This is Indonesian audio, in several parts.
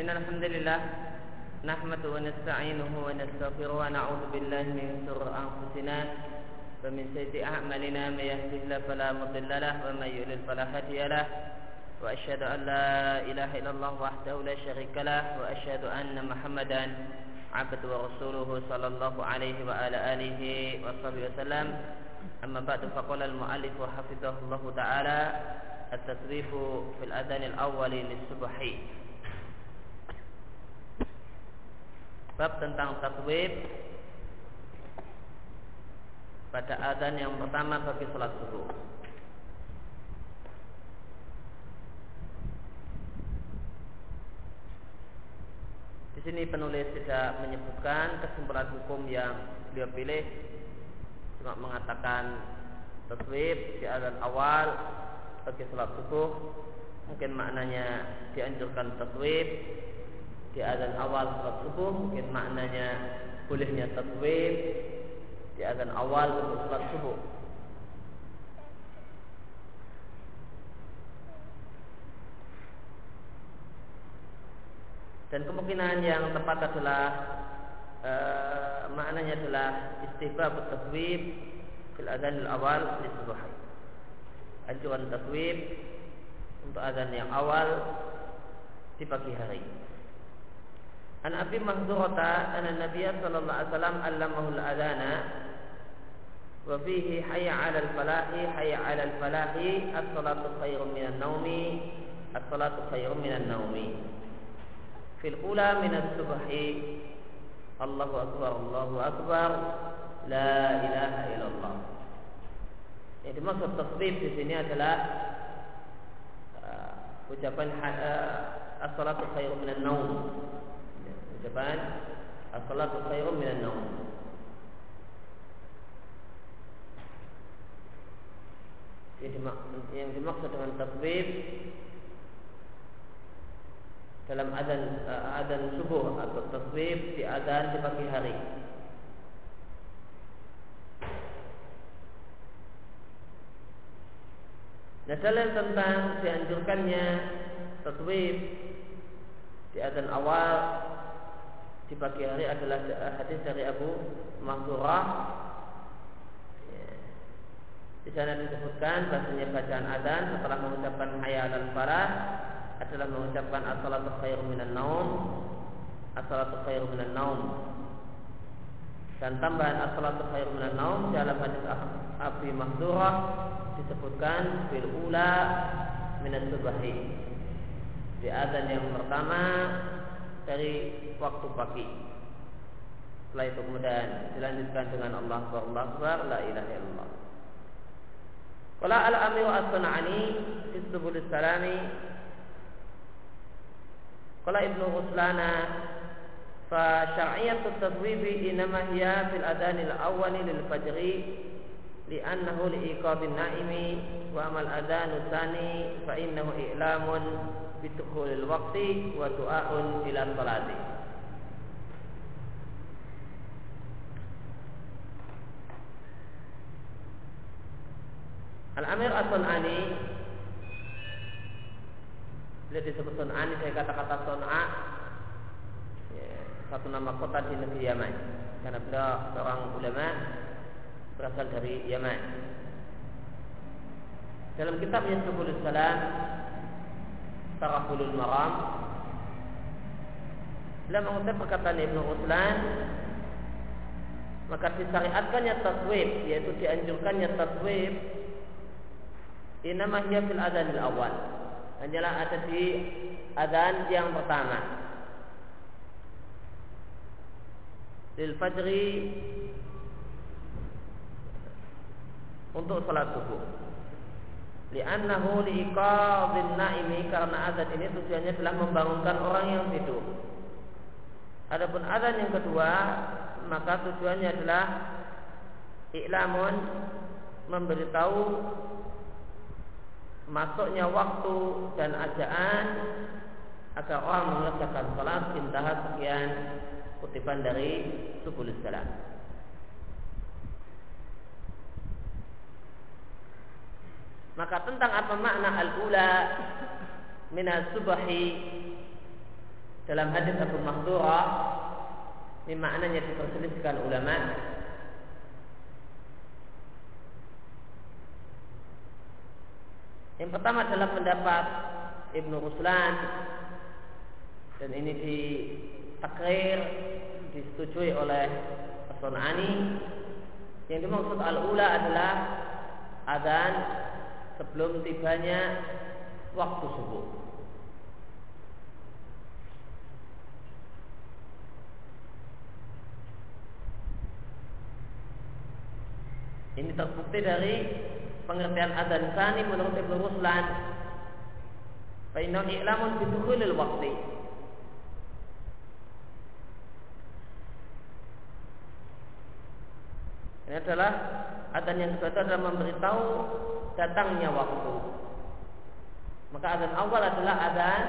إن الحمد لله نحمد ونستعينه ونستغفره ونعوذ بالله من شرور أنفسنا ومن سيئات أعمالنا. من يهده الله فلا مضل له ومن يضلل فلا هادي له. وأشهد أن لا إله إلا الله وحده لا شريك له. وأشهد أن محمدا عبده ورسوله صلى الله عليه وعلى آله وصحبه وسلم. أما بعد فقال المؤلف حفظه الله تعالى التصريف في الأذان الأول للصبح. Bab tentang taswib pada azan yang pertama bagi salat subuh. Di sini penulis tidak menyebutkan kesimpulan hukum yang beliau pilih, cuma mengatakan taswib di azan awal bagi salat subuh. Mungkin maknanya dianjurkan taswib di azan awal salat subuh mungkin maknanya bolehnya tatwib di azan awal untuk salat subuh. Dan kemungkinan yang tepat adalah e, maknanya adalah istihbab tatwib fil azan awal di subuh anjuran tatwib untuk azan yang awal di pagi hari An Abi Mahdurata anna Nabiy sallallahu alaihi wasallam allamahu al-adana wa fihi hayya 'ala al-falahi hayya 'ala al-falahi as-salatu khairun minan naumi as-salatu khairun minan naumi fil ula min as-subhi Allahu akbar Allahu akbar la ilaha illallah Yang dimaksud tasbih di sini adalah uh, ucapan uh, as-salatu khairun minan naum ucapan as-salatu khairun minan naum. Yang dimaksud dengan tasbih dalam adzan uh, adzan subuh atau tasbih di adzan di pagi hari. Nah, dalil tentang dianjurkannya tasbih di adzan awal di pagi hari adalah hadis dari Abu Mahzurah. Ya. Di sana disebutkan bahasanya bacaan adzan setelah mengucapkan hayya al farah adalah mengucapkan as-salatu khairu minan naum. As-salatu khairu minan naum. Dan tambahan as-salatu khairu minan naum dalam hadis Abu Mahzurah disebutkan bil ula minan subahi. Di adzan yang pertama dari waktu pagi. Setelah itu kemudian dilanjutkan dengan Allah Akbar, Allah la ilaha illallah. Qala al-Amir as-Sun'ani fi Subul Salami Qala Ibnu Ruslana fa syar'iyyatu at-tadwib inma hiya fil adhan al-awwal lil fajr li'annahu li'iqabin naimi wa amal adhan tsani fa innahu i'lamun bidukhulil waqti wa du'aun ila salati. Al-Amir As-Sun'ani Beliau disebut Sun'ani saya kata-kata Sun'a ya, Satu nama kota di negeri Yaman Karena beliau seorang ulama Berasal dari Yaman Dalam kitabnya Subul Salam Tarahulul Maram. Bila mengutip perkataan Ibnu Ruslan Maka disyariatkannya taswib Yaitu dianjurkannya taswib Inamahnya fil adhanil awal. Hanyalah ada di adhan yang pertama. Lil fajri Untuk salat subuh Li'annahu liqadhin naimi karena azan ini tujuannya adalah membangunkan orang yang tidur. Adapun azan yang kedua, maka tujuannya adalah iklamun memberitahu masuknya waktu dan ajaan agar orang mengerjakan salat intahas sekian kutipan dari subul salam. Maka tentang apa makna al-ula minas subahi dalam hadis Abu Mahdura ini maknanya diperselisihkan ulama. Yang pertama adalah pendapat Ibnu Ruslan dan ini ditakrir disetujui oleh As-Sunani. Yang dimaksud al-ula adalah adzan sebelum tibanya waktu subuh. Ini terbukti dari pengertian adzan sani menurut Ibnu Ruslan. Fa innahu i'lamun bi dukhulil waqti. Ini adalah adzan yang kedua adalah memberitahu datangnya waktu. Maka adzan awal adalah adzan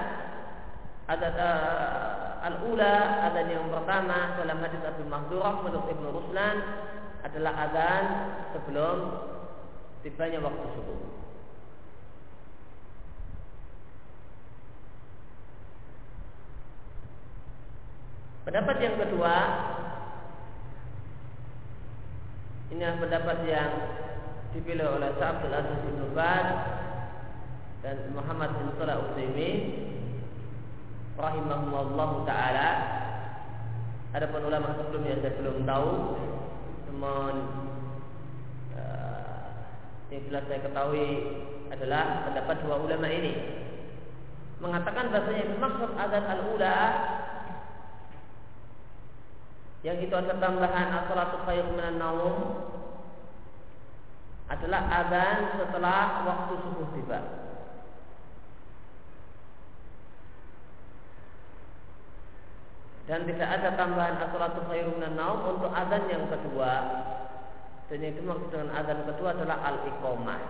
adzan uh, al-ula adzan yang pertama dalam hadis Abu Mahdurah menurut Ibnu Ruslan adalah adzan sebelum tibanya waktu subuh. Pendapat yang kedua ini adalah pendapat yang dipilih oleh Sa'abdul Aziz bin dan Muhammad bin Salah Utsaimin rahimahumullah taala. Adapun ulama sebelumnya saya belum tahu, namun yang jelas saya ketahui adalah pendapat dua ulama ini mengatakan bahasanya maksud azan al-ula yang itu ada tambahan as-salatu khairum minan adalah azan setelah waktu subuh tiba. Dan tidak ada tambahan as-salatu minan naum untuk azan yang kedua dan yang dimaksud dengan azan kedua adalah al-iqamah.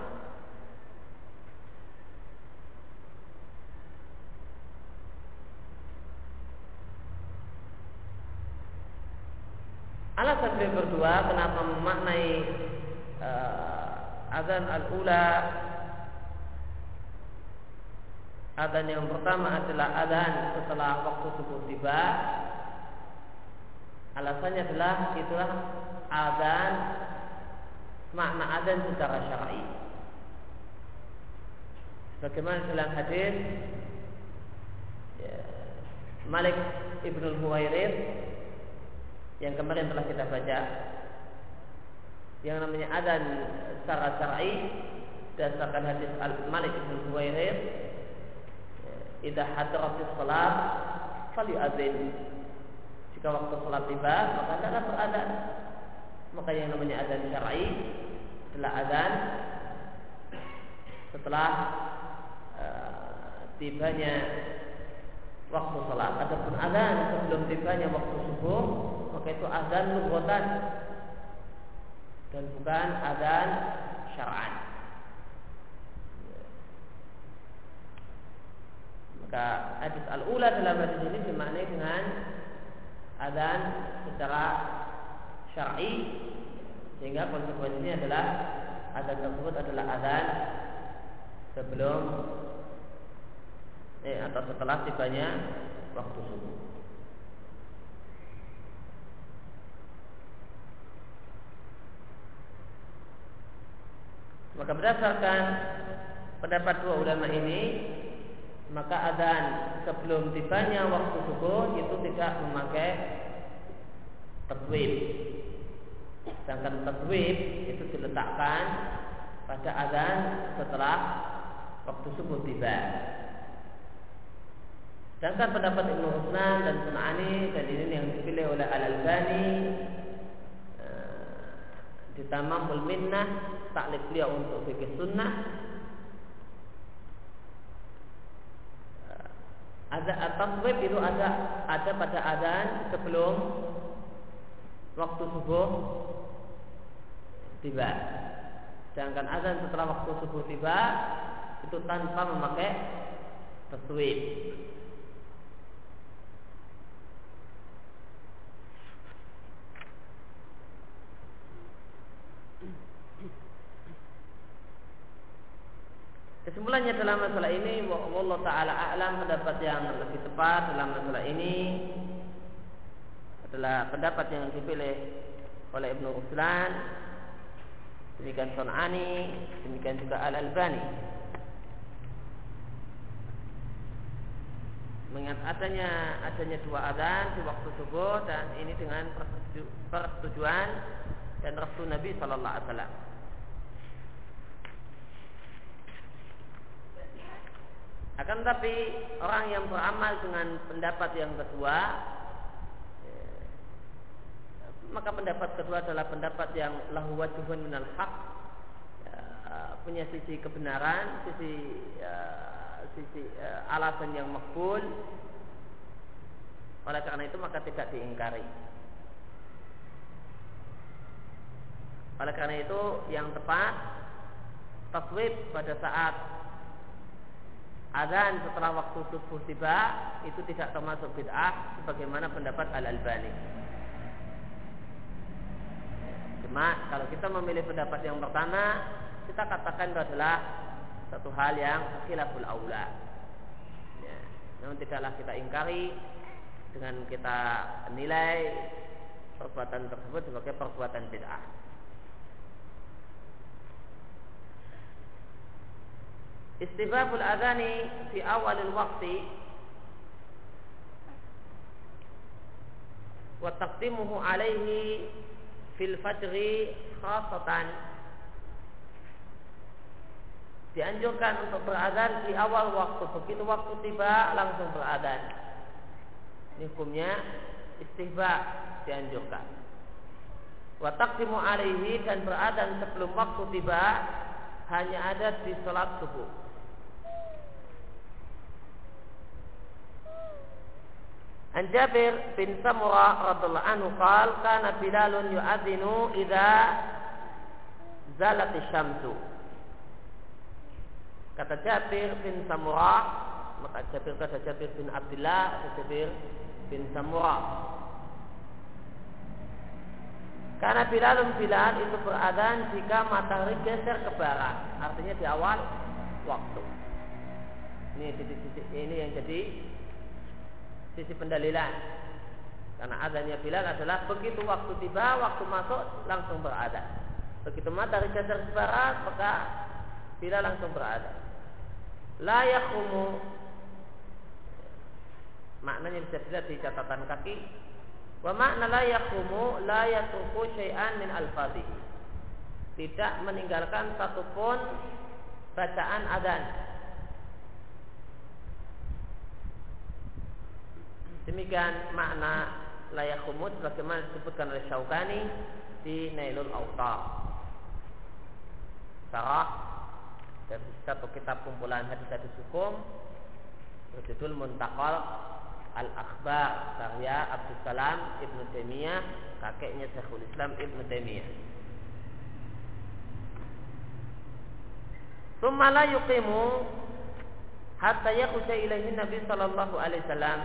Alasan yang kedua kenapa memaknai uh, azan al-ula Azan yang pertama adalah azan setelah waktu subuh tiba. Alasannya adalah itulah azan makna adzan secara syar'i. Bagaimana dalam hadis ya, Malik Ibnu Huwairith yang kemarin telah kita baca yang namanya adzan secara syar'i berdasarkan hadis Al Malik Ibnu Huwairith ya, idza hadratis salat fali adzin jika waktu salat tiba maka hendaklah beradzan maka yang namanya adzan syar'i adalah adzan setelah uh, tibanya waktu salat. Ataupun adzan sebelum tibanya waktu subuh maka itu adzan lughatan dan bukan adzan syar'an maka hadis al-ula dalam hadis ini dimaknai dengan adzan secara syar'i sehingga konsekuensinya adalah adzan tersebut adalah adzan sebelum eh, atau setelah tibanya waktu subuh. Maka berdasarkan pendapat dua ulama ini, maka adzan sebelum tibanya waktu subuh itu tidak memakai tatwib Sedangkan tatwib itu diletakkan pada azan setelah waktu subuh tiba. Sedangkan pendapat Ibnu Husnan dan Sunani dan ini yang dipilih oleh Al Albani di Tamamul Minnah taklif beliau untuk fikih sunnah eh, ada tatwib itu ada ada pada azan sebelum waktu subuh tiba. Sedangkan azan setelah waktu subuh tiba itu tanpa memakai taswib. Kesimpulannya dalam masalah ini Allah Ta'ala a'lam pendapat yang lebih tepat dalam masalah ini adalah pendapat yang dipilih oleh Ibnu Ruslan demikian Son'ani demikian juga Al-Albani mengingat adanya adanya dua adzan di waktu subuh dan ini dengan persetujuan dan restu Nabi Shallallahu Alaihi Wasallam. Akan tetapi orang yang beramal dengan pendapat yang kedua maka pendapat kedua adalah pendapat yang lahu wajuhun minal haq ya, punya sisi kebenaran, sisi ya, sisi uh, alasan yang makbul. Oleh karena itu maka tidak diingkari. Oleh karena itu yang tepat taswib pada saat Azan setelah waktu subuh tiba itu tidak termasuk bid'ah sebagaimana pendapat Al Albani. Cuma kalau kita memilih pendapat yang pertama, kita katakan itu adalah satu hal yang khilaful aula. Ya. Namun tidaklah kita ingkari dengan kita nilai perbuatan tersebut sebagai perbuatan bid'ah. Istibabul adani di awalil waktu wa taqdimuhu alaihi fil fajri khasatan. Dianjurkan untuk beradan di awal waktu. Begitu waktu tiba langsung beradan ini hukumnya istihba dianjurkan. Wa taqdimu alaihi dan beradan sebelum waktu tiba hanya ada di salat subuh An Jabir bin Samurah radhiyallahu anhu qala kana Bilalun yu'adzinu idza zalat syamsu Kata Jabir bin Samurah, maka Jabir kata Jabir bin Abdullah, kata Jabir bin Samurah. Karena Bilalun Bilal itu beradan jika matahari geser ke barat, artinya di awal waktu. Ini sisi, ini yang jadi sisi pendalilan. Karena adanya Bilal adalah begitu waktu tiba, waktu masuk langsung berada. Begitu matahari geser ke barat, maka Bilal langsung berada la yakumu maknanya bisa dilihat di catatan kaki. Wa makna la yakumu la yatruku syai'an min al tidak meninggalkan satupun bacaan adan demikian makna la yakumu sebagaimana disebutkan oleh Syaukani di Nailul Autar Sarah dari satu kitab kumpulan hadis-hadis hukum berjudul Muntakal Al-Akhbar karya Abdul Salam Ibnu Taimiyah kakeknya Syekhul Islam Ibnu Taimiyah. Thumma la yuqimu hatta yakhusha ilaihi Nabi sallallahu alaihi wasallam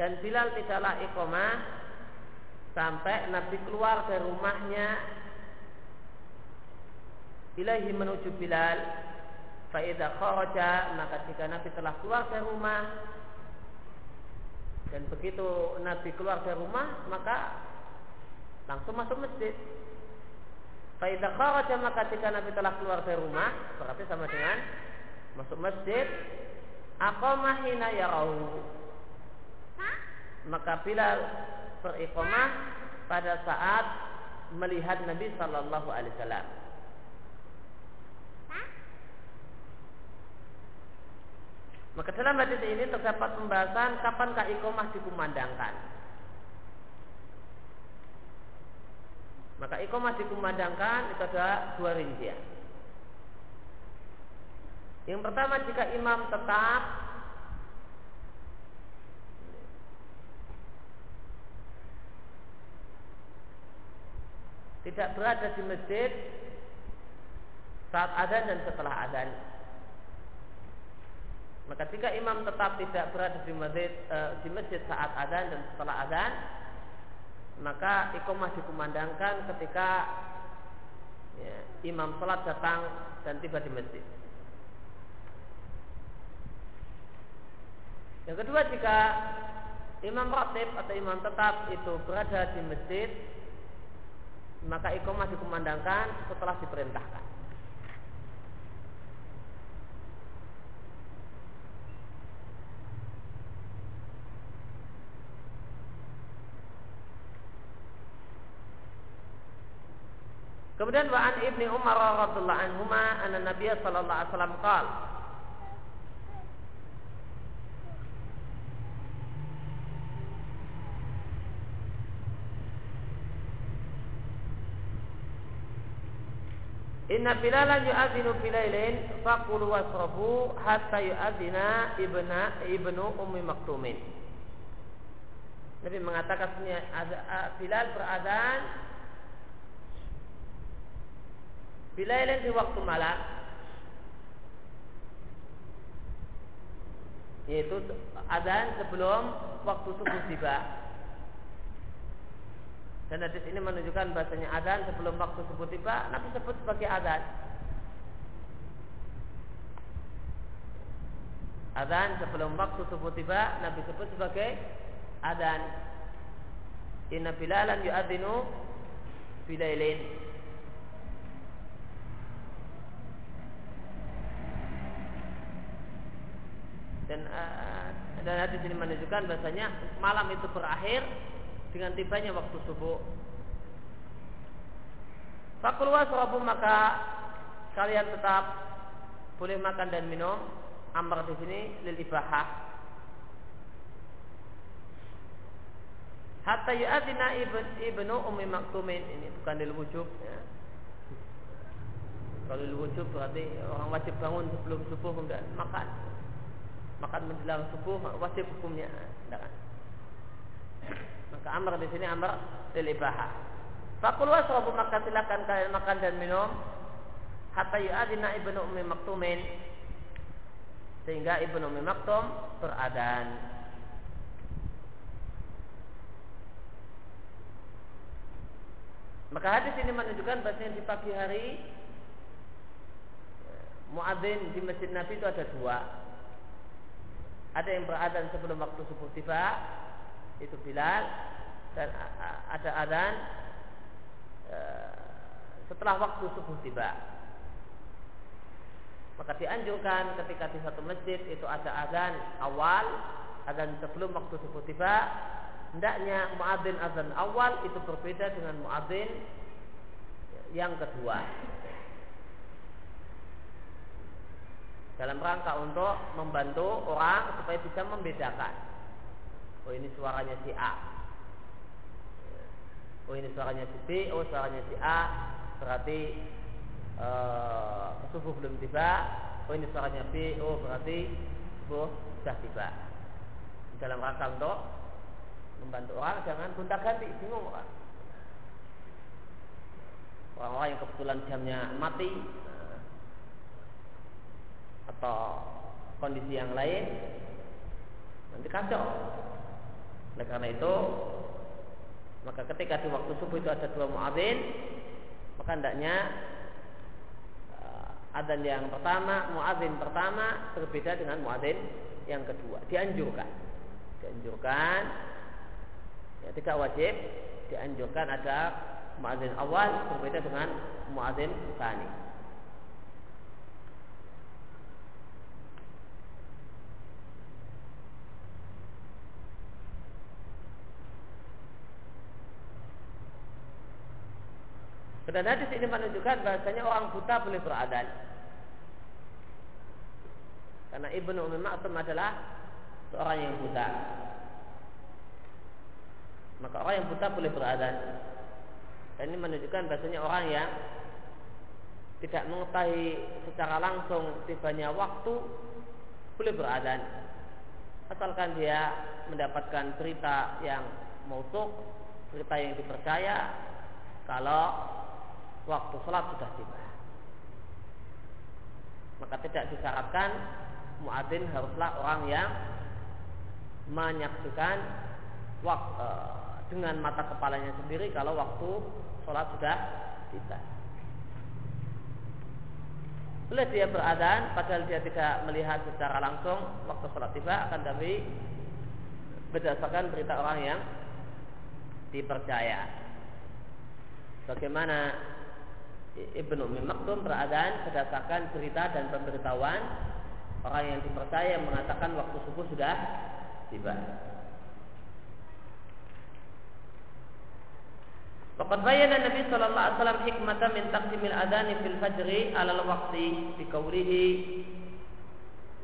dan Bilal tidaklah iqamah sampai Nabi keluar dari rumahnya ilahi menuju Bilal Faidah kharaja maka jika Nabi telah keluar dari rumah dan begitu Nabi keluar dari rumah maka langsung masuk masjid. Faidah kharaja maka jika Nabi telah keluar dari rumah berarti sama dengan masuk masjid. Aqamah hina yarau. Maka Bilal beriqamah pada saat melihat Nabi Sallallahu Alaihi Wasallam. Maka dalam hadis ini terdapat pembahasan kapankah ikomah dikumandangkan. Maka ikomah dikumandangkan itu ada dua rincian. Yang pertama jika imam tetap tidak berada di masjid saat adzan dan setelah adzan. Maka jika imam tetap tidak berada di masjid, e, di masjid saat adzan dan setelah adzan, maka ikom masih dikumandangkan ketika ya, imam sholat datang dan tiba di masjid. Yang kedua jika imam rotib atau imam tetap itu berada di masjid maka iqamah dikumandangkan setelah diperintahkan. Kemudian wa an Umar radhiyallahu anhuma anna Nabiy sallallahu alaihi wasallam qala Inna bilalan yu'adzinu bilailin faqulu wasrabu hatta yu'adzina ibna ibnu ummi maktumin. Nabi mengatakan Bilal beradhan Bilailin di waktu malam yaitu adzan sebelum waktu subuh tiba. Dan hadis ini menunjukkan bahasanya adzan sebelum waktu subuh tiba Nabi sebut sebagai adzan. Adzan sebelum waktu subuh tiba Nabi sebut sebagai adzan. Inna bilalan yu'adzinu bilailin. dan uh, dan hadis ini menunjukkan bahasanya malam itu berakhir dengan tibanya waktu subuh. Fakulwa surabu maka kalian tetap boleh makan dan minum. Amr di sini lil ibahah. Hatta yu'adina ibn, ibnu ummi maktumin ini bukan lil wujub ya. Kalau lil wujub berarti orang wajib bangun sebelum subuh kemudian makan makan menjelang subuh wajib hukumnya tidak maka amr di sini amr dilibahah fakul wasrabu maka silakan kalian makan dan minum. Hatta yu'adina ibnu ummi maktumin. Sehingga ibnu ummi maktum beradan maka hadis ini menunjukkan bahasanya di pagi hari muadzin di masjid Nabi itu ada dua. Ada yang beradan sebelum waktu subuh tiba, itu Bilal, dan ada adan e, setelah waktu subuh tiba. Maka dianjurkan ketika di satu masjid itu ada adan awal, adan sebelum waktu subuh tiba, hendaknya muadzin azan awal itu berbeda dengan muadzin yang kedua. dalam rangka untuk membantu orang supaya bisa membedakan. Oh ini suaranya si A. Oh ini suaranya si B. Oh suaranya si A. Berarti uh, subuh belum tiba. Oh ini suaranya B. Oh berarti subuh sudah tiba. Dalam rangka untuk membantu orang jangan gonta ganti bingung orang. Orang-orang yang kebetulan jamnya mati atau kondisi yang lain nanti kacau. Oleh karena itu maka ketika di waktu subuh itu ada dua muadzin maka hendaknya uh, adzan yang pertama muadzin pertama berbeda dengan muadzin yang kedua. Dianjurkan. Dianjurkan. Ya tidak wajib. Dianjurkan ada muadzin awal berbeda dengan muadzin tani Dan hadis ini menunjukkan bahasanya orang buta boleh beradan. Karena Ibnu Ummi Maktum adalah seorang yang buta. Maka orang yang buta boleh beradan. Dan ini menunjukkan bahasanya orang yang tidak mengetahui secara langsung tibanya waktu boleh beradan. Asalkan dia mendapatkan berita yang mautuk, berita yang dipercaya kalau waktu sholat sudah tiba. Maka tidak disyaratkan muadzin haruslah orang yang menyaksikan waktu, e, dengan mata kepalanya sendiri kalau waktu sholat sudah tiba. boleh dia beradan padahal dia tidak melihat secara langsung waktu sholat tiba akan tapi berdasarkan berita orang yang dipercaya. Bagaimana Ibnu Umi Maktum beradan berdasarkan cerita dan pemberitahuan orang yang dipercaya mengatakan waktu subuh sudah tiba. Faqad bayyana Nabi sallallahu alaihi wasallam hikmata min taqdimil adani fil fajri ala al-waqti bi qawlihi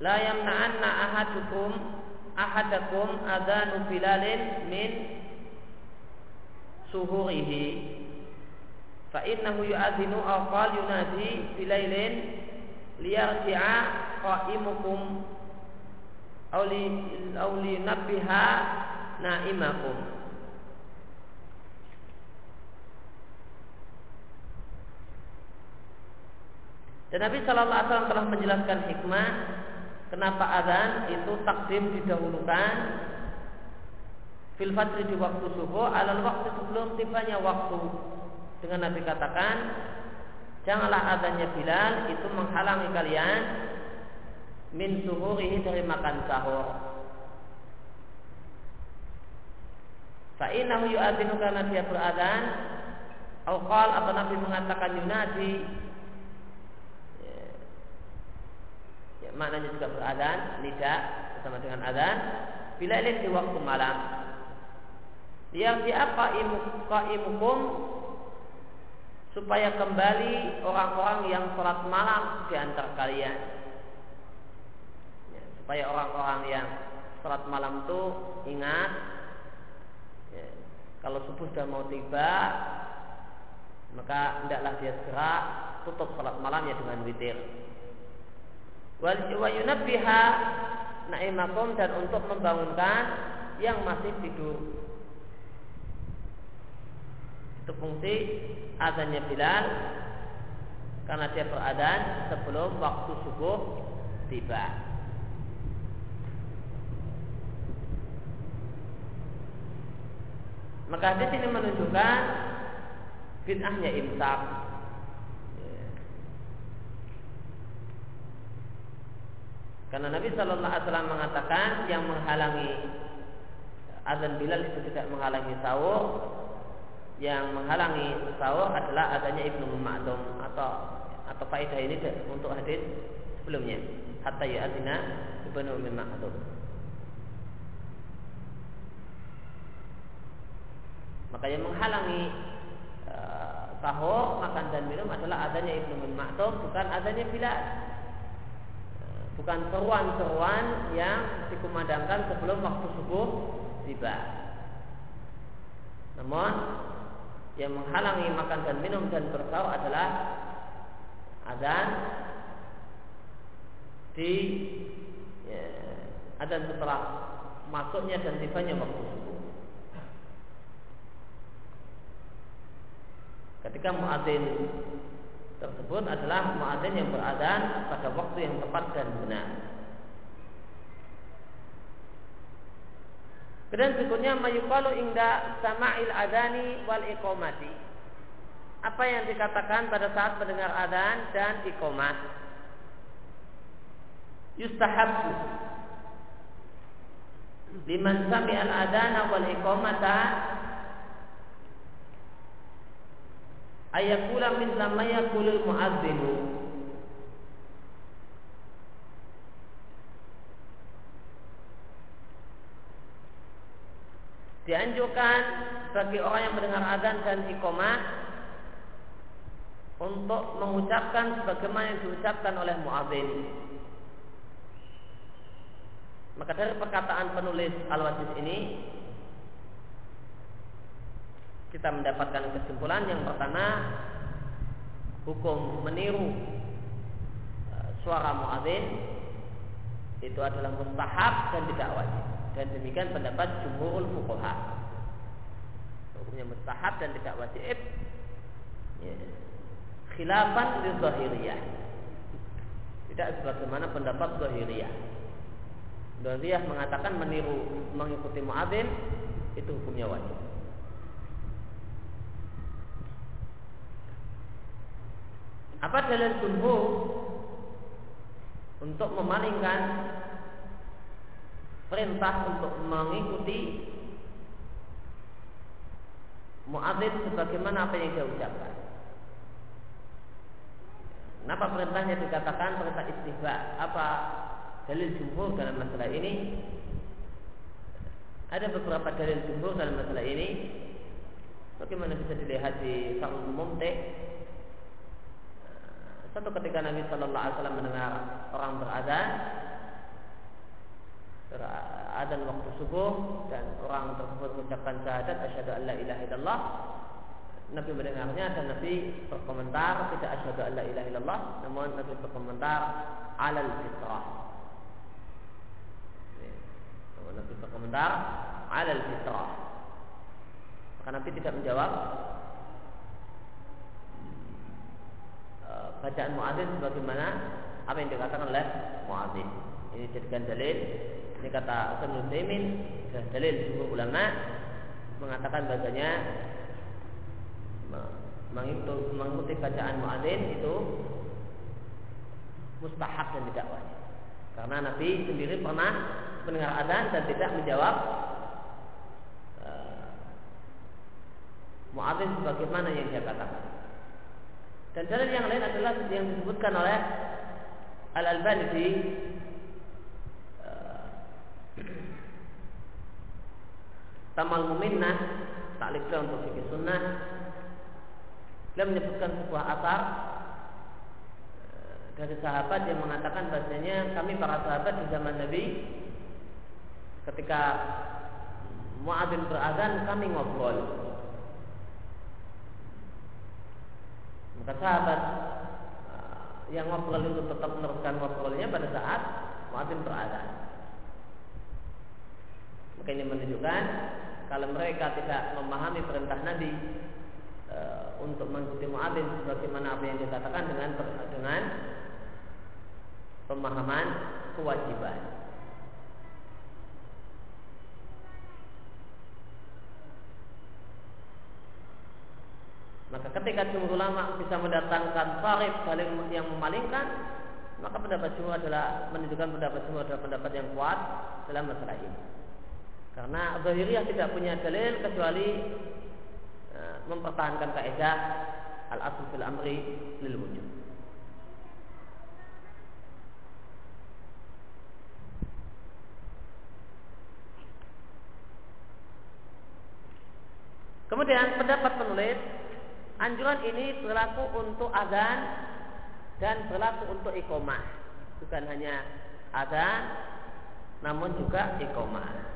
la yamna'anna ahadukum ahadakum adanu bilalin min suhurihi fa innahu yu'adhinu aw qal yunadi bilailin liyarji'a qa'imukum aw li aw li nabbiha na'imakum. Dan Nabi Shallallahu Alaihi Wasallam telah menjelaskan hikmah kenapa adzan itu takdim didahulukan fil fajri di waktu subuh alal waktu sebelum tibanya waktu dengan Nabi katakan janganlah adzannya Bilal itu menghalangi kalian min suhurihi dari makan sahur Fa'inahu yu'adzinu karena dia beradan Al-Qal atau Nabi mengatakan yunadi maknanya juga beradan, tidak bersama dengan adan. Bila ini di waktu malam. Yang siapa imukum supaya kembali orang-orang yang sholat malam di antara kalian. Ya, supaya orang-orang yang sholat malam itu ingat ya, kalau subuh sudah mau tiba maka hendaklah dia segera tutup sholat malamnya dengan witir wa yunabbiha na'imakum dan untuk membangunkan yang masih tidur. Itu fungsi adanya Bilal karena dia beradan sebelum waktu subuh tiba. Maka hadis ini menunjukkan bid'ahnya imsak Karena Nabi Shallallahu Alaihi Wasallam mengatakan yang menghalangi azan Bilal itu tidak menghalangi sahur, yang menghalangi sahur adalah adanya ibnu Ma'dum atau atau faedah ini untuk hadis sebelumnya. Hatta ya adina ibnu Ma'dum. Maka yang menghalangi uh, sahur, makan dan minum adalah adanya ibnu Ma'dum bukan adanya Bilal bukan seruan-seruan yang dikumandangkan sebelum waktu subuh tiba. Namun yang menghalangi makan dan minum dan bersahur adalah adzan di ya, adzan setelah masuknya dan tibanya waktu subuh. Ketika muadzin tersebut adalah muadzin yang beradan pada waktu yang tepat dan benar. Kemudian berikutnya mayukalu ingda sama'il adani wal iqomati. Apa yang dikatakan pada saat mendengar adan dan iqomah? Yustahabbu liman sami'al adana wal iqomata ayakula min lama yakulul muadzinu dianjurkan bagi orang yang mendengar adzan dan iqamah untuk mengucapkan sebagaimana yang diucapkan oleh muadzin. Maka dari perkataan penulis al-wajid ini kita mendapatkan kesimpulan yang pertama hukum meniru e, suara muadzin itu adalah mustahab dan tidak wajib dan demikian pendapat jumhurul fuqaha hukumnya mustahab dan tidak wajib ya. khilafan di zahiriyah tidak sebagaimana pendapat zahiriyah zahiriyah mengatakan meniru mengikuti muadzin itu hukumnya wajib Apa dalil jumhur? untuk memalingkan perintah untuk mengikuti muadzin sebagaimana apa yang dia ucapkan. Kenapa perintahnya dikatakan perintah istihba? Apa dalil jumhur dalam masalah ini? Ada beberapa dalil jumhur dalam masalah ini. Bagaimana bisa dilihat di Sarul Mumteh satu ketika Nabi Shallallahu Alaihi Wasallam mendengar orang beradzan, beradzan waktu subuh dan orang tersebut mengucapkan syahadat asyhadu an la ilaha illallah. Nabi mendengarnya dan Nabi berkomentar tidak asyhadu an la ilaha illallah, namun Nabi berkomentar alal fitrah. Namun Nabi berkomentar alal fitrah. Maka Nabi tidak menjawab bacaan muadzin sebagaimana apa yang dikatakan oleh muadzin. Ini jadikan dalil. Ini kata Taimin dan dalil semua ulama mengatakan bahasanya mengikuti bacaan muadzin itu mustahab dan tidak wajib. Karena Nabi sendiri pernah mendengar adzan dan tidak menjawab uh, muadzin sebagaimana yang dia katakan. Dan dalil yang lain adalah yang disebutkan oleh Al-Albani di Tamal Muminnah taklif untuk fikih sunnah dia menyebutkan sebuah asar uh, dari sahabat yang mengatakan bahasanya kami para sahabat di zaman Nabi ketika Muadzin berazan kami ngobrol Maka sahabat uh, yang ngobrol itu tetap meneruskan ngobrolnya pada saat muadzin berada. Maka ini menunjukkan kalau mereka tidak memahami perintah Nabi e, untuk mengikuti muadzin sebagaimana apa yang dikatakan dengan dengan pemahaman kewajiban. Maka ketika jumhur ulama bisa mendatangkan saling yang memalingkan, maka pendapat jumhur adalah menunjukkan pendapat jumhur adalah pendapat yang kuat dalam masalah ini. Karena Zahiriyah tidak punya dalil kecuali e, mempertahankan kaidah al-asl fil amri lil wujud. Kemudian pendapat penulis Anjuran ini berlaku untuk adzan dan berlaku untuk ikomah. Bukan hanya adzan, namun juga ikomah.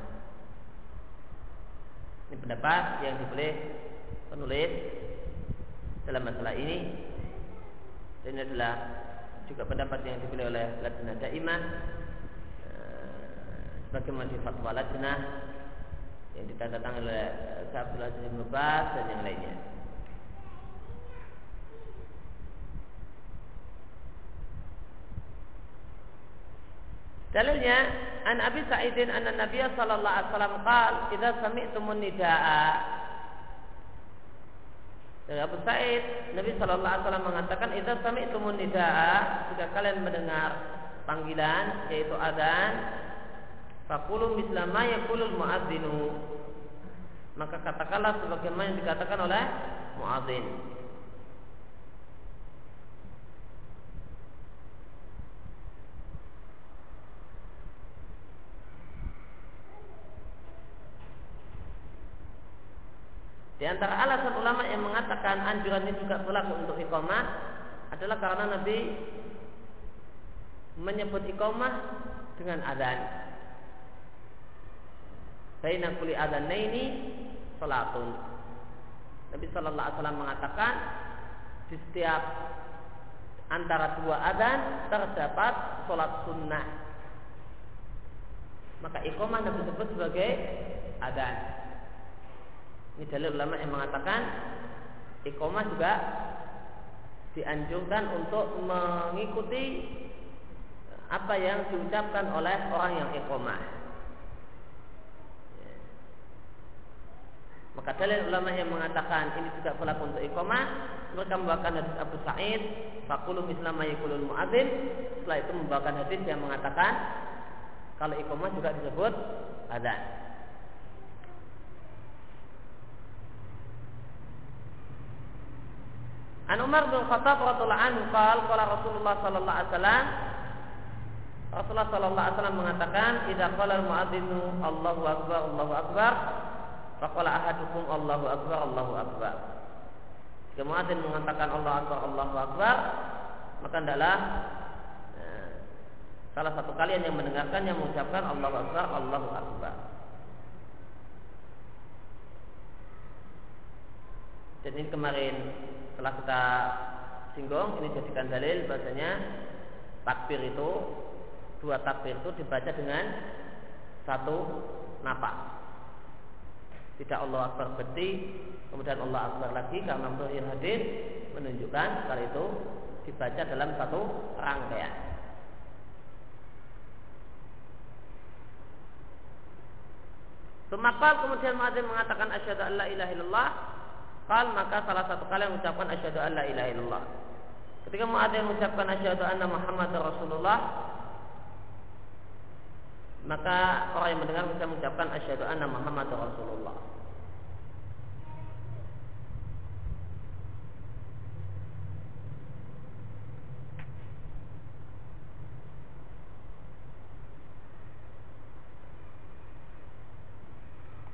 Ini pendapat yang dipilih penulis dalam masalah ini. Dan ini adalah juga pendapat yang dipilih oleh Lajnah Daimah eh, sebagaimana di fatwa Lajnah yang ditandatangani oleh Syabdul Aziz bin dan yang lainnya. Dalilnya an Abi Sa'idin anna Nabiy sallallahu alaihi wasallam qaal idza sami'tumun nidaa. Dari Abu Sa'id Nabi sallallahu alaihi wasallam mengatakan idza sami'tumun nidaa jika kalian mendengar panggilan yaitu adzan faqulu misla ma yaqulul muadzinu. Maka katakanlah sebagaimana yang dikatakan oleh muadzin Di antara alasan ulama yang mengatakan anjuran ini juga berlaku untuk iqamah adalah karena Nabi menyebut iqamah dengan adzan. Baina kulli adzanaini salatun. Nabi sallallahu alaihi wasallam mengatakan di setiap antara dua adzan terdapat salat sunnah. Maka iqamah Nabi sebut sebagai adzan. Ini dalil ulama yang mengatakan iqomah juga dianjurkan untuk mengikuti apa yang diucapkan oleh orang yang iqomah. Maka dalil ulama yang mengatakan ini juga berlaku untuk iqamah, mereka membawakan hadis Abu Sa'id, fakulu mislam mayikulul muadzin. Setelah itu membawakan hadis yang mengatakan kalau iqamah juga disebut adzan. An Umar bin Khattab radhiyallahu anhu qala qala Rasulullah sallallahu alaihi wasallam Rasulullah sallallahu alaihi wasallam mengatakan idza qala al-muadzinu Allahu akbar Allahu akbar faqala ahadukum Allahu akbar Allahu akbar. Jika muadzin mengatakan Allahu akbar Allahu akbar maka hendaklah eh, salah satu kalian yang mendengarkan yang mengucapkan Allahu akbar Allahu akbar. Dan ini kemarin setelah kita singgung ini jadikan dalil bahasanya takbir itu dua takbir itu dibaca dengan satu napas. Tidak Allah Akbar berhenti, kemudian Allah Akbar lagi karena menurut hadis menunjukkan kalau itu dibaca dalam satu rangkaian. Semakal kemudian Muadzin mengatakan asyhadu an la ilaha Qal maka salah satu kali yang mengucapkan asyhadu an la ilaha illallah. Ketika Muadzin mengucapkan asyhadu anna Muhammad Rasulullah, maka orang yang mendengar bisa mengucapkan asyhadu anna Muhammad Rasulullah.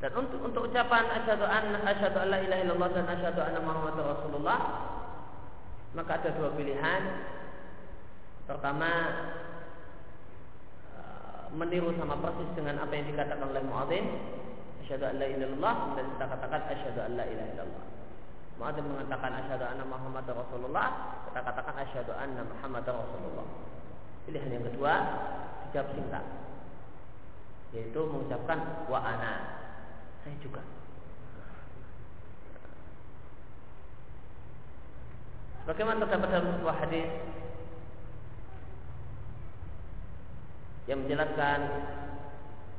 Dan untuk untuk ucapan asyhadu anna asyhadu alla ilaha illallah dan asyhadu anna muhammadar rasulullah maka ada dua pilihan. Pertama eh, meniru sama persis dengan apa yang dikatakan oleh muadzin asyhadu alla ilaha illallah dan kita katakan asyhadu alla ilaha illallah. Muadzin mengatakan asyhadu anna muhammadar rasulullah, kita katakan asyhadu anna muhammadar rasulullah. Pilihan yang kedua dijawab singkat yaitu mengucapkan wa ana saya juga. Bagaimana terdapat dalam sebuah hadis yang menjelaskan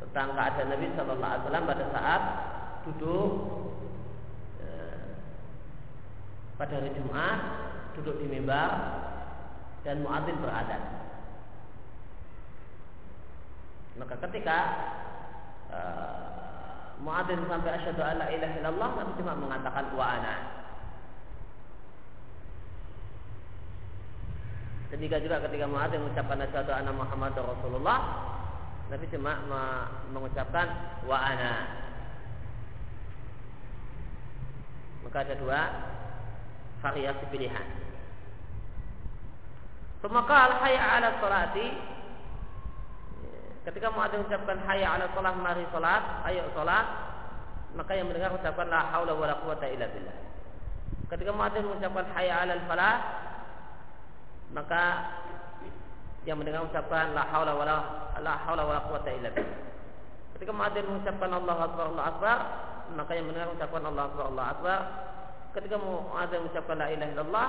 tentang keadaan Nabi Shallallahu Alaihi Wasallam pada saat duduk eh, pada hari Jumat duduk di mimbar dan muadzin beradat. Maka ketika eh, Muadzin sampai asyhadu alla ilaha illallah Nabi cuma mengatakan wa ana. Demikian juga ketika Muadzin mengucapkan asyhadu anna Muhammad Rasulullah Nabi cuma mengucapkan wa ana. Maka ada dua variasi pilihan. Semakal hayya ala salati Ketika muadzin mengucapkan hayya 'ala shalah mari salat, ayo salat, maka yang mendengar ucapan la haula wala quwata illa billah. Ketika muadzin mengucapkan hayya 'alal falah, maka yang mendengar ucapan la haula wala la haula wala quwata illa billah. Ketika muadzin mengucapkan Allahu akbar Allahu akbar, maka yang mendengar ucapan Allahu akbar Allahu akbar. Ketika muadzin mengucapkan la ilaha illallah,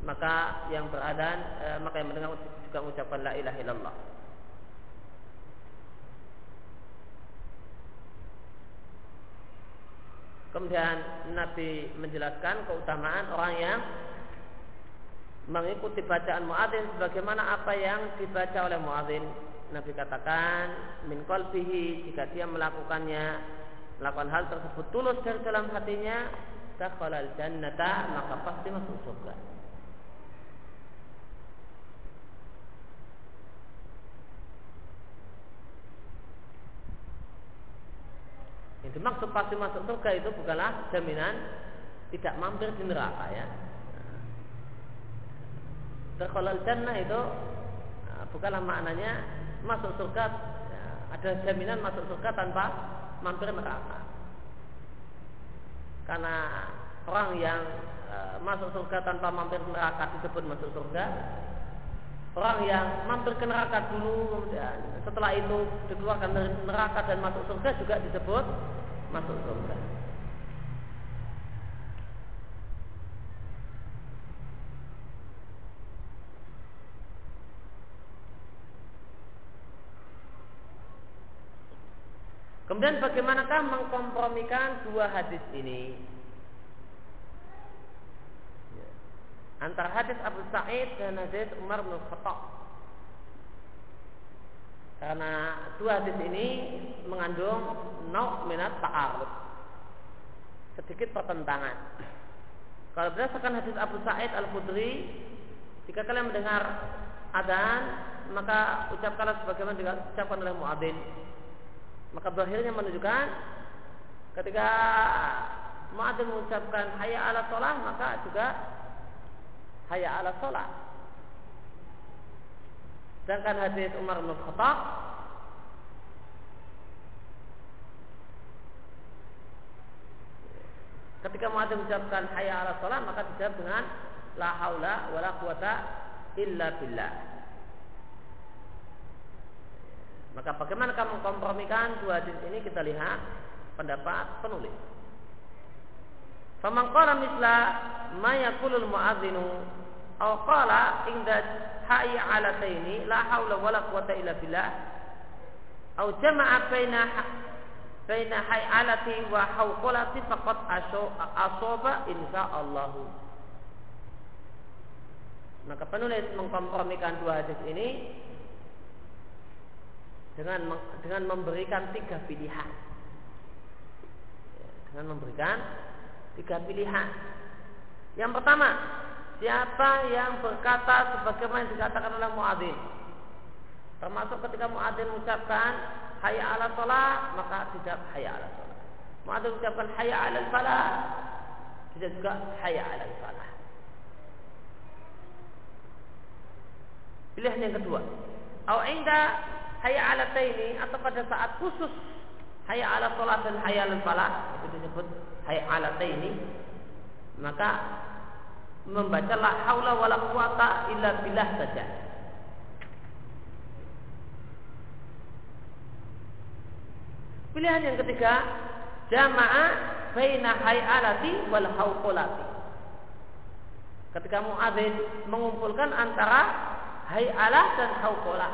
maka yang beradan eh, maka yang mendengar juga mengucapkan la ilaha illallah. Kemudian Nabi menjelaskan keutamaan orang yang mengikuti bacaan muadzin sebagaimana apa yang dibaca oleh muadzin. Nabi katakan min qalbihi jika dia melakukannya melakukan hal tersebut tulus dari dalam hatinya dakhalal jannata maka pasti masuk surga. Yang dimaksud pasti masuk surga itu bukanlah jaminan tidak mampir di neraka ya. Terkolal jannah itu nah, bukanlah maknanya masuk surga ya, ada jaminan masuk surga tanpa mampir neraka. Karena orang yang e, masuk surga tanpa mampir neraka disebut masuk surga. Orang yang mampir ke neraka dulu kemudian setelah itu dikeluarkan dari neraka dan masuk surga juga disebut masuk surga. Kemudian bagaimanakah mengkompromikan dua hadis ini? Ya. Antara hadis Abu Sa'id dan hadis Umar bin Khattab. Karena dua hadis ini mengandung nau minat ta'arud. Sedikit pertentangan. Kalau berdasarkan hadis Abu Sa'id Al-Khudri, jika kalian mendengar adzan, maka ucapkanlah sebagaimana diucapkan oleh muadzin maka berakhirnya menunjukkan ketika muadzin mengucapkan hayya ala sholah maka juga hayya ala sholah. Sedangkan hadis Umar bin Khattab ketika muadzin mengucapkan hayya ala sholah maka dijawab dengan la haula wala quwata illa billah. Maka bagaimana kamu kompromikan dua hadis ini kita lihat pendapat penulis. Faman qala misla ma yaqulul muadzinu aw qala inda hayya ala taini la haula wala quwata illa billah aw jama'a baina baina alati wa hawqalati faqad asaba insyaallah. Maka penulis mengkompromikan dua hadis ini dengan dengan memberikan tiga pilihan. Dengan memberikan tiga pilihan. Yang pertama, siapa yang berkata sebagaimana yang dikatakan oleh muadzin. Termasuk ketika muadzin mengucapkan hayya ala salat, maka tidak hayya ala salat. Muadzin mengucapkan hayya ala salat, tidak juga hayya ala salat. Pilihan yang kedua. Au inda hayya ala ini atau pada saat khusus hayya ala salat dan hayya ala falah itu disebut hayya ala ini maka membaca la haula wala quwata illa billah saja Pilihan yang ketiga jamaah baina hayalati wal hauqulati. Ketika muadzin mengumpulkan antara hayalah dan hauqalah.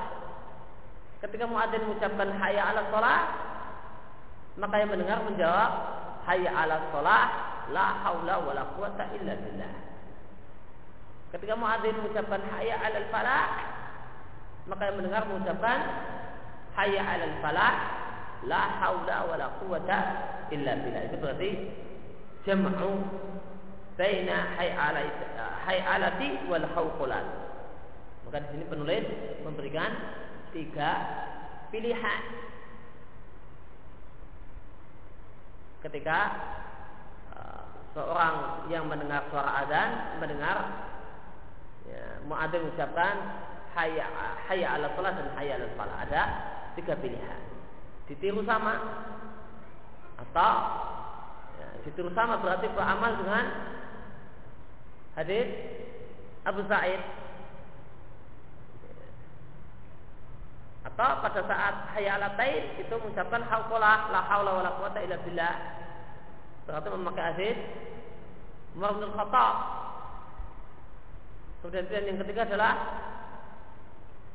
Ketika muadzin mengucapkan hayya 'ala shalah, maka yang mendengar menjawab hayya 'ala shalah, la haula wala quwata illa billah. Ketika muadzin mengucapkan hayya 'alal falah, maka yang mendengar mengucapkan hayya 'alal falah, la haula wala quwata illa billah. Itu berarti jam'u baina hay'alati wal hauqulat. Maka di sini penulis memberikan tiga pilihan. Ketika uh, seorang yang mendengar suara azan mendengar ya, muadzin mengucapkan hayya hayya ala salat dan hayya ala falah ada tiga pilihan. Ditiru sama atau ya, ditiru sama berarti beramal dengan hadis Abu Sa'id Atau pada saat hayalatain itu mengucapkan hauqalah la haula wala quwata illa billah. Berarti memakai hadis Umar bin. Kemudian yang ketiga adalah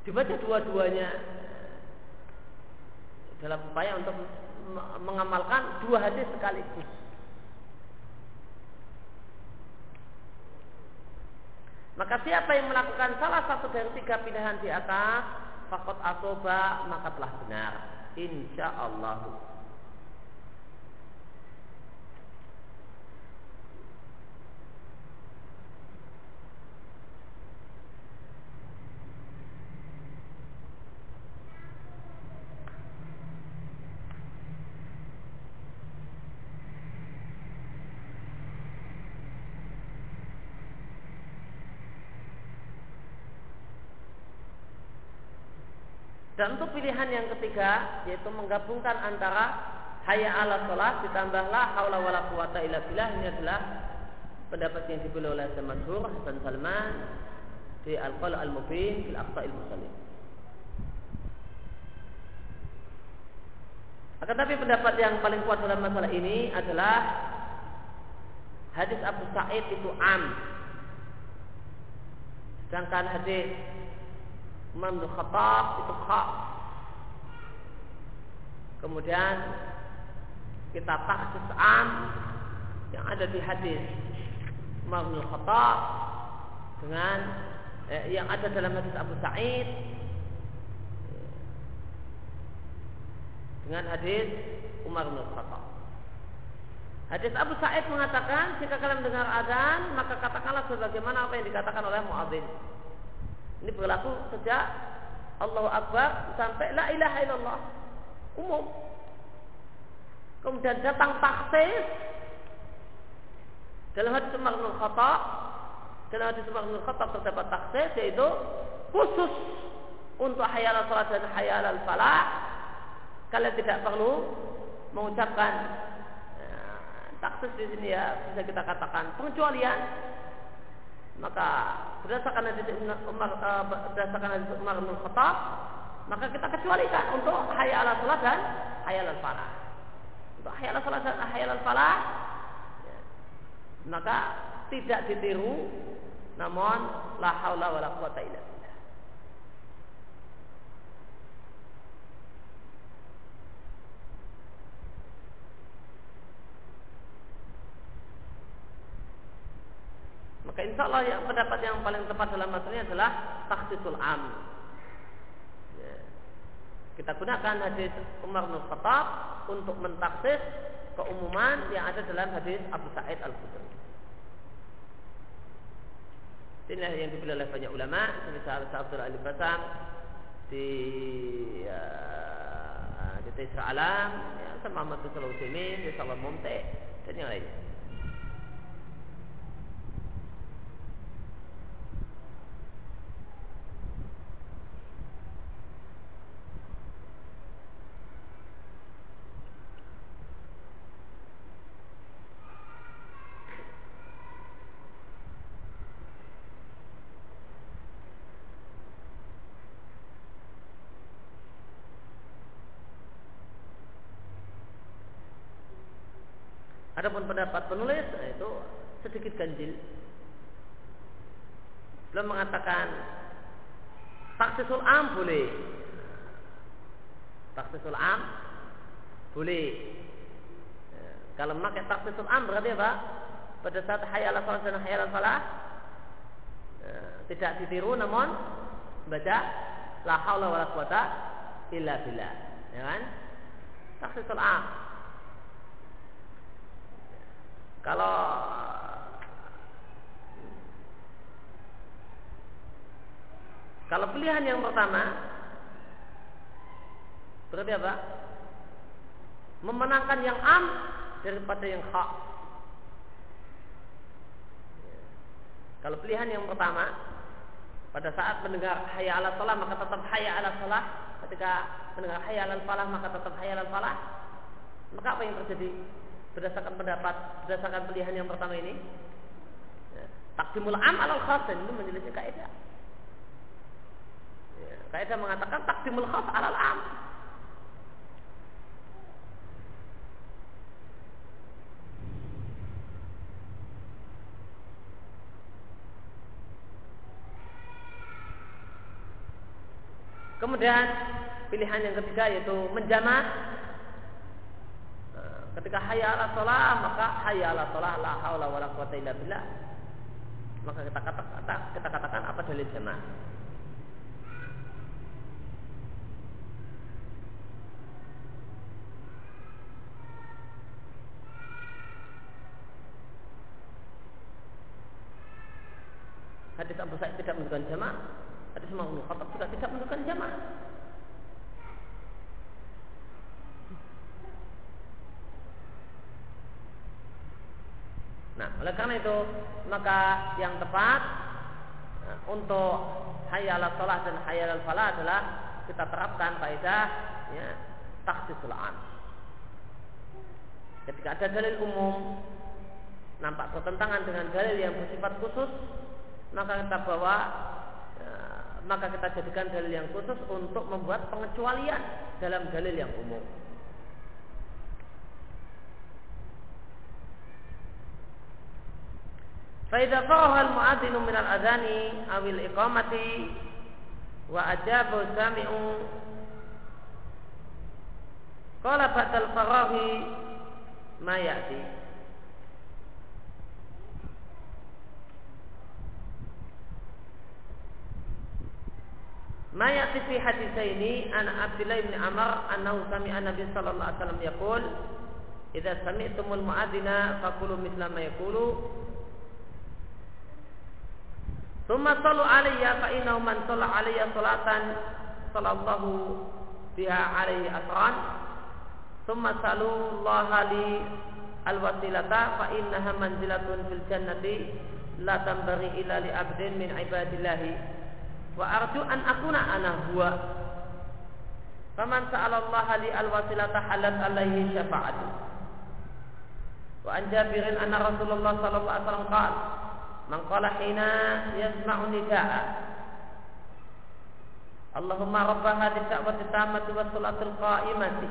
dibaca dua-duanya dalam upaya untuk mengamalkan dua hadis sekaligus. Maka siapa yang melakukan salah satu dari tiga pilihan di atas fakot asoba maka telah benar insya Allah Dan untuk pilihan yang ketiga yaitu menggabungkan antara hayya ala sholat ditambahlah haula wala quwata illa billah ini adalah pendapat yang dipilih oleh Masyhur Hasan Salman di Al-Qaul Al-Mubin fil Aqsa'il Muslim. Akan tapi pendapat yang paling kuat dalam masalah ini adalah hadis Abu Sa'id itu am. Sedangkan hadis Umar bin Khattab itu khas. Kemudian kita taksis am yang ada di hadis Umar bin Khattab dengan eh, yang ada dalam hadis Abu Sa'id dengan hadis Umar bin Khattab. Hadis Abu Sa'id mengatakan, jika kalian mendengar azan, maka katakanlah sebagaimana apa yang dikatakan oleh muadzin. Ini berlaku sejak Allahu Akbar sampai la ilaha illallah. Umum. Kemudian datang taksis dalam hadis Umar bin Khattab dalam hadis Umar bin Khattab terdapat taksis yaitu khusus untuk hayal salat dan hayal al falah kalian tidak perlu mengucapkan ya, taksis di sini ya bisa kita katakan pengecualian maka berdasarkan hadis Umar uh, berdasarkan hadis Umar bin Khattab maka kita kecualikan untuk hayal al salat dan hayal al falah untuk hayal al salat dan hayal al falah ya, maka tidak ditiru namun la haula wala quwata illa billah maka insya Allah yang pendapat yang paling tepat dalam masalah ini adalah takhsisul am. Ya. Kita gunakan hadis Umar bin Khattab untuk mentaksis keumuman yang ada dalam hadis Abu Sa'id Al-Khudri. Inilah yang dipilih oleh banyak ulama sahabat Abdul Ali Basam di ya, di Tisra Alam, ya, sama Ahmad Sulaiman, di Salam Mumte dan yang lainnya. Adapun pendapat penulis nah itu sedikit ganjil. Belum mengatakan taksisul am boleh. Taksisul am boleh. Ya, kalau memakai taksisul am berarti apa? Pada saat hayal salat dan hayal falah tidak ditiru namun baca la haula wala quwata illa billah. Ya kan? Taksisul am kalau kalau pilihan yang pertama berarti apa? Memenangkan yang am daripada yang hak. Kalau pilihan yang pertama pada saat mendengar hayya ala salah maka tetap hayya ala salah ketika mendengar hayya ala falah maka tetap hayya ala falah maka apa yang terjadi berdasarkan pendapat berdasarkan pilihan yang pertama ini ya, takdimul am alal khas ini menjelaskan kaidah ya, kaidah mengatakan takdimul khas alal am. Kemudian pilihan yang ketiga yaitu menjamak Ketika hayya ala sholah maka hayya ala sholah la haula wala quwata illa billah. Maka kita katakan kita katakan apa dalil jemaah? Hadis Abu Sa'id tidak menunjukkan jamaah. Hadis Umar bin Khattab juga tidak menunjukkan jamaah. Nah, oleh karena itu maka yang tepat nah, untuk hayal salat dan hayal falah adalah kita terapkan faedah ya, taksisul an. Ketika ada dalil umum nampak bertentangan dengan dalil yang bersifat khusus, maka kita bawa ya, maka kita jadikan dalil yang khusus untuk membuat pengecualian dalam dalil yang umum. فإذا فرغ المؤذن من الأذان أو الإقامة وأجاب السامع قال بعد الفراغ ما يأتي. ما يأتي في حديثين عن عبد الله بن عمر أنه سمع النبي صلى الله عليه وسلم يقول إذا سمعتم المؤذن فقولوا مثل ما يقول Thumma sallu alayya fa innahu man shalla alayya salatan sallallahu biha alayhi asran. Thumma salu Allah li al-wasilata fa innaha manzilatun fil jannati la tambari illa li abdin min ibadillahi. Wa arju an akuna ana huwa. Faman sa'alallaha li alwasilata halat alaihi syafa'atu. Wa an anna rasulullah sallallahu alaihi wasallam qala man qala hina yasma'u nida'a. Allahumma rabba hadhihi da'wati tammati was salatil qa'imati.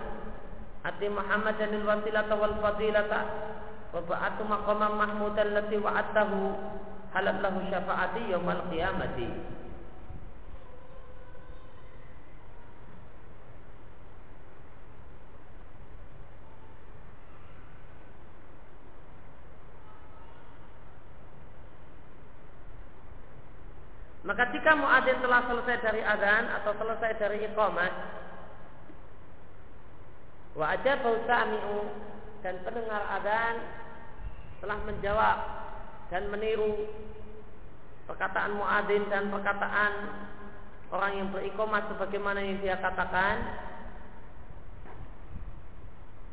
Ati Muhammadan al wasilata wal fadilata. Wa ba'atu maqaman mahmudan lati wa'atahu halat lahu syafa'ati yaumal qiyamati Maka jika muadzin telah selesai dari azan atau selesai dari iqamah, wa ajabu sami'u dan pendengar azan telah menjawab dan meniru perkataan muadzin dan perkataan orang yang beriqamah sebagaimana yang dia katakan.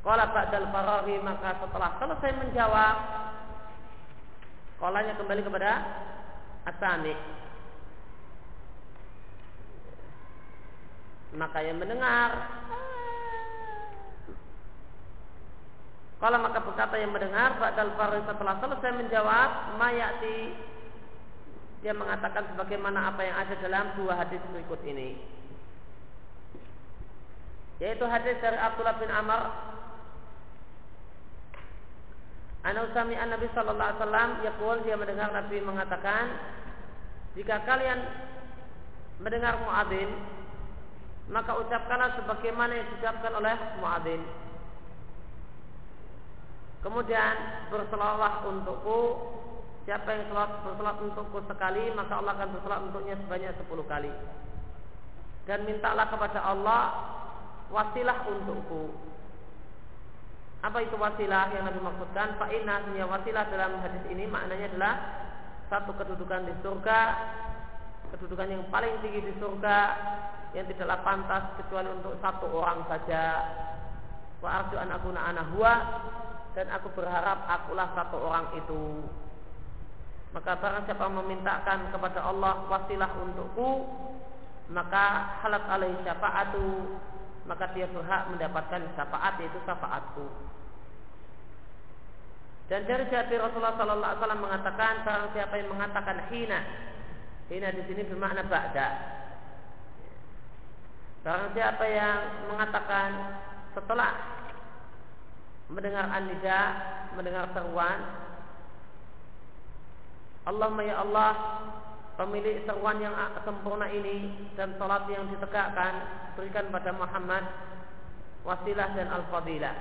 Qala ba'dal faraghi maka setelah selesai menjawab Kolanya kembali kepada Asami maka yang mendengar. Kalau maka berkata yang mendengar Ba'dal Farid setelah selesai menjawab Mayati Dia mengatakan sebagaimana apa yang ada dalam dua hadis berikut ini. Yaitu hadis dari Abdullah bin Amr. Anausami an Nabi Sallallahu Alaihi Wasallam Yaqul dia mendengar Nabi mengatakan Jika kalian mendengar muadzin maka ucapkanlah sebagaimana yang diucapkan oleh muadzin. Kemudian berselawat untukku. Siapa yang bersolat untukku sekali Maka Allah akan bersolat untuknya sebanyak sepuluh kali. Dan mintalah kepada Allah Wasilah untukku. Apa itu wasilah yang Nabi maksudkan? Fa'inah wasilah dalam hadis ini. Maknanya adalah Satu kedudukan di surga Kedudukan yang paling tinggi di surga yang tidaklah pantas kecuali untuk satu orang saja. Wa arju an akuna ana dan aku berharap akulah satu orang itu. Maka barang siapa memintakan kepada Allah wasilah untukku, maka halat alaihi syafaatu, maka dia berhak mendapatkan syafaat yaitu syafaatku. Dan dari jati Rasulullah Sallallahu Alaihi Wasallam mengatakan barang siapa yang mengatakan hina, hina di sini bermakna ba'da, Barang siapa yang mengatakan setelah mendengar anida, mendengar seruan, Allahumma ya Allah, pemilik seruan yang sempurna ini dan salat yang ditegakkan, berikan pada Muhammad wasilah dan al-fadilah.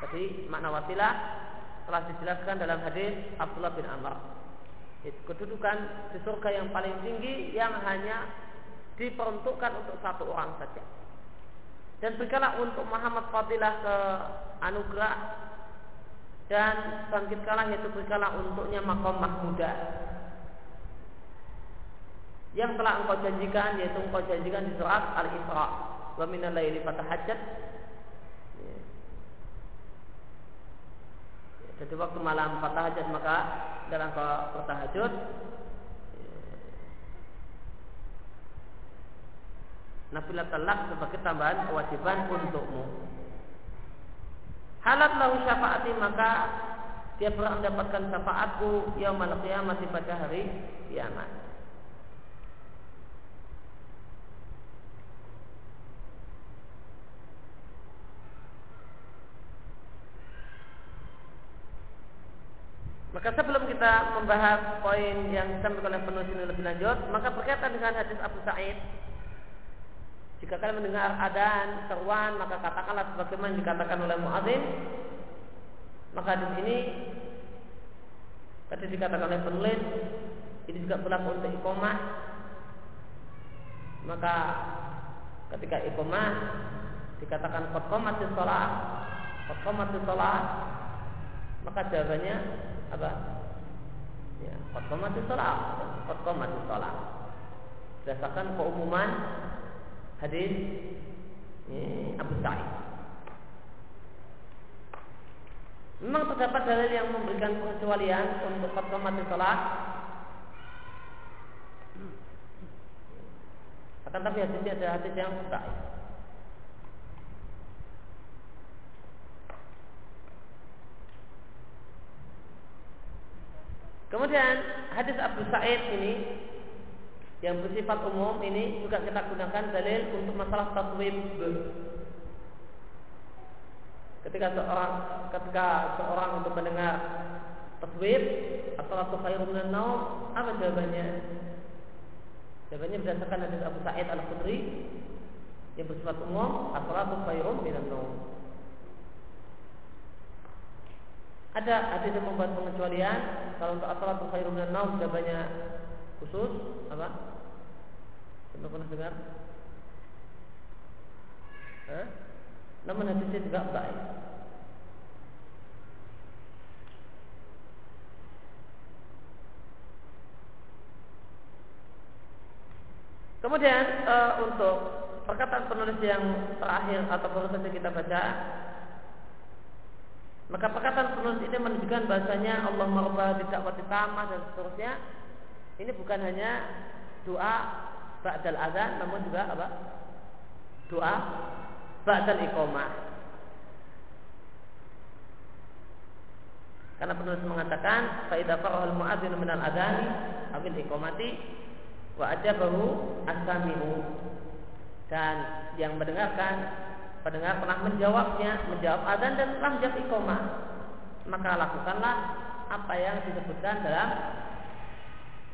Tadi makna wasilah telah dijelaskan dalam hadis Abdullah bin Amr. Kedudukan di surga yang paling tinggi yang hanya diperuntukkan untuk satu orang saja. Dan berikanlah untuk Muhammad Fadilah ke anugerah dan bangkitkanlah yaitu berikanlah untuknya makom mahmuda yang telah engkau janjikan yaitu engkau janjikan di surat Al-Isra. Wa minal laili jadi waktu malam fatahajat maka dalam bertahajud nafilah talak sebagai tambahan kewajiban untukmu. Halat lahu syafaati maka dia berhak mendapatkan syafaatku yang kiamat pada hari kiamat. Maka sebelum kita membahas poin yang disampaikan oleh penulis ini lebih lanjut, maka berkaitan dengan hadis Abu Sa'id jika kalian mendengar adan, seruan, maka katakanlah sebagaimana dikatakan oleh muadzin. Maka di sini tadi dikatakan oleh penulis ini juga berlaku untuk ikomah. Maka ketika ikomah dikatakan sholat, kot komatis sholat, maka jawabannya apa? Ya, komatis sholat, kot komatis sholat. Berdasarkan keumuman hadis Abu Sa'id. Memang terdapat dalil yang memberikan pengecualian untuk kot komatis sholat Akan tapi hadisnya ada hadis yang baik. Kemudian hadis Abu Sa'id ini yang bersifat umum ini juga kita gunakan dalil untuk masalah taswib. Ketika seorang ketika seorang untuk mendengar taswib atau khairun minan naum, apa jawabannya? Jawabannya berdasarkan hadis Abu Sa'id Al-Khudri yang bersifat umum, as-salatu minan. Ada hadis yang membuat pengecualian kalau untuk as-salatu khairun minan naum jawabannya khusus apa? Pernah pernah dengar? Hah? Namun hadisnya juga baik. Kemudian uh, untuk perkataan penulis yang terakhir atau baru saja kita baca, maka perkataan penulis ini menunjukkan bahasanya Allah merubah tidak tamah dan seterusnya. Ini bukan hanya doa ba'dal azan, namun juga apa? Doa ba'dal iqamah. Karena penulis mengatakan, "Fa farahul muadzin minal adani awil iqamati wa ajabahu asami'u dan yang mendengarkan pendengar pernah menjawabnya menjawab adzan dan menjawab iqamah. Maka lakukanlah apa yang disebutkan dalam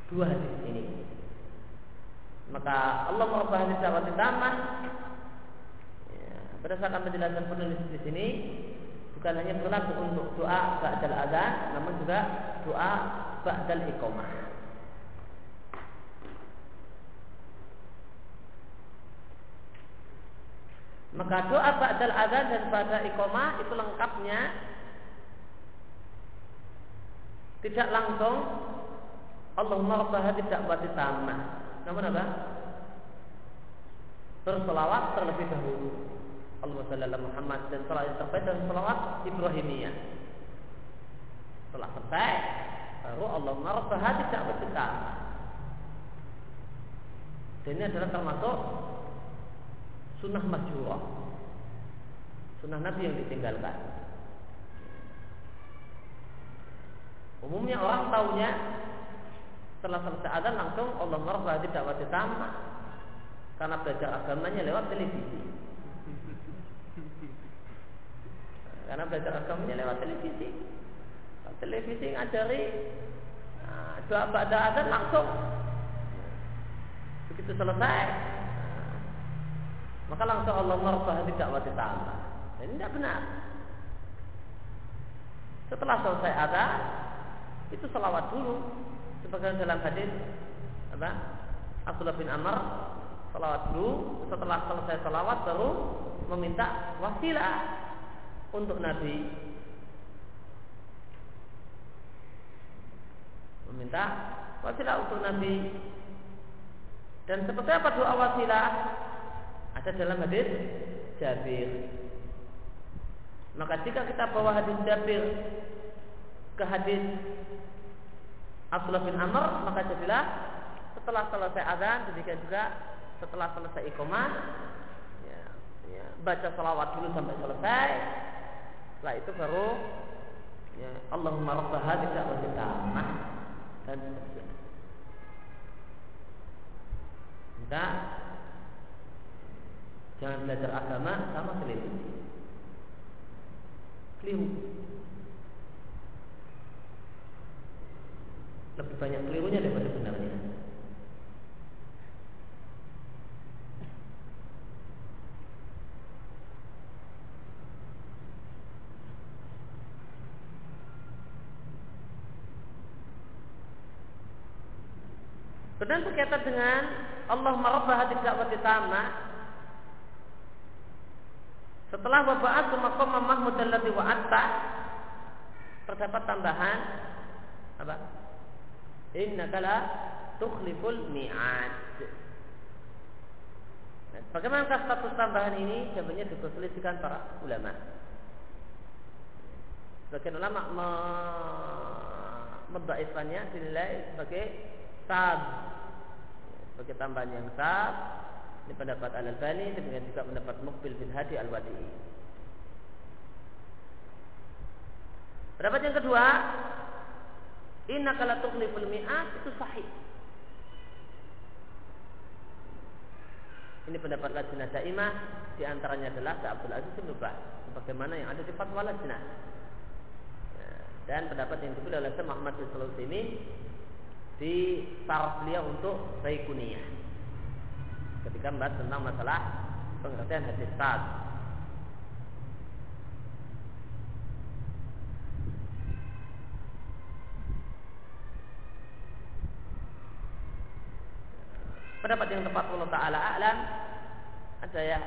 dua hadis ini. Maka Allah merubah hadis dakwah taman ya, berdasarkan penjelasan penulis di sini bukan hanya berlaku untuk doa ba'dal adzan namun juga doa ba'dal iqamah Maka doa ba'dal adzan dan pada iqamah itu lengkapnya tidak langsung Allahumma rabbaha tidak buat tamah. Namun apa? Bersolawat terlebih dahulu. Allahumma salli ala Muhammad dan salat yang terbaik dan salawat Ibrahimiyah. Setelah selesai, baru Allahumma rabbaha tidak buat tamah. Dan ini adalah termasuk sunnah masyhurah. Sunnah Nabi yang ditinggalkan. Umumnya orang tahunya setelah selesai adzan langsung Allah merubah dakwah tamat karena belajar agamanya lewat televisi. Karena belajar agamanya lewat televisi. Televisi ngajari nah, doa pada adzan langsung begitu selesai maka langsung Allah merubah tidak wajib tambah. Ini tidak benar. Setelah selesai ada, itu selawat dulu. Sebagian dalam hadis apa? Abdullah bin Amr selawat dulu. Setelah selesai selawat baru meminta wasilah untuk Nabi. Meminta wasilah untuk Nabi. Dan seperti apa doa wasilah? Ada dalam hadis Jabir. Maka jika kita bawa hadis Jabir ke hadis Abdullah bin Amr, maka jadilah setelah selesai azan, demikian juga setelah selesai iqamah, ya, ya, baca salawat dulu sampai selesai. Setelah itu baru ya, Allahumma rabb hadhihi wajib tamah dan seterusnya. Jangan belajar agama sama keliru. Keliru. Lebih banyak kelirunya daripada benarnya. Dan berkaitan dengan Allah merubah hati dakwah di tanah setelah waba'at maqam Mahmud alladhi wa'atta terdapat tambahan apa? Innaka la tukhliful mi'ad. Nah, bagaimana status tambahan ini? Jawabannya diperselisihkan para ulama. Sebagian ulama me mendaifannya dinilai sebagai sab sebagai tambahan yang sab ini pendapat al albani demikian juga pendapat Mukbil bin Hadi al Wadi pendapat yang kedua Inna kala tukhliful mi'at itu sahih Ini pendapat lajnah daimah di antaranya adalah Abdul Aziz bin Bas sebagaimana yang ada di fatwa lajnah. Dan pendapat yang dipilih oleh Muhammad bin ini di taraf beliau untuk baikuniyah. Ketika membahas tentang masalah pengertian hadis saat pendapat yang tepat Allah Taala alam ada ya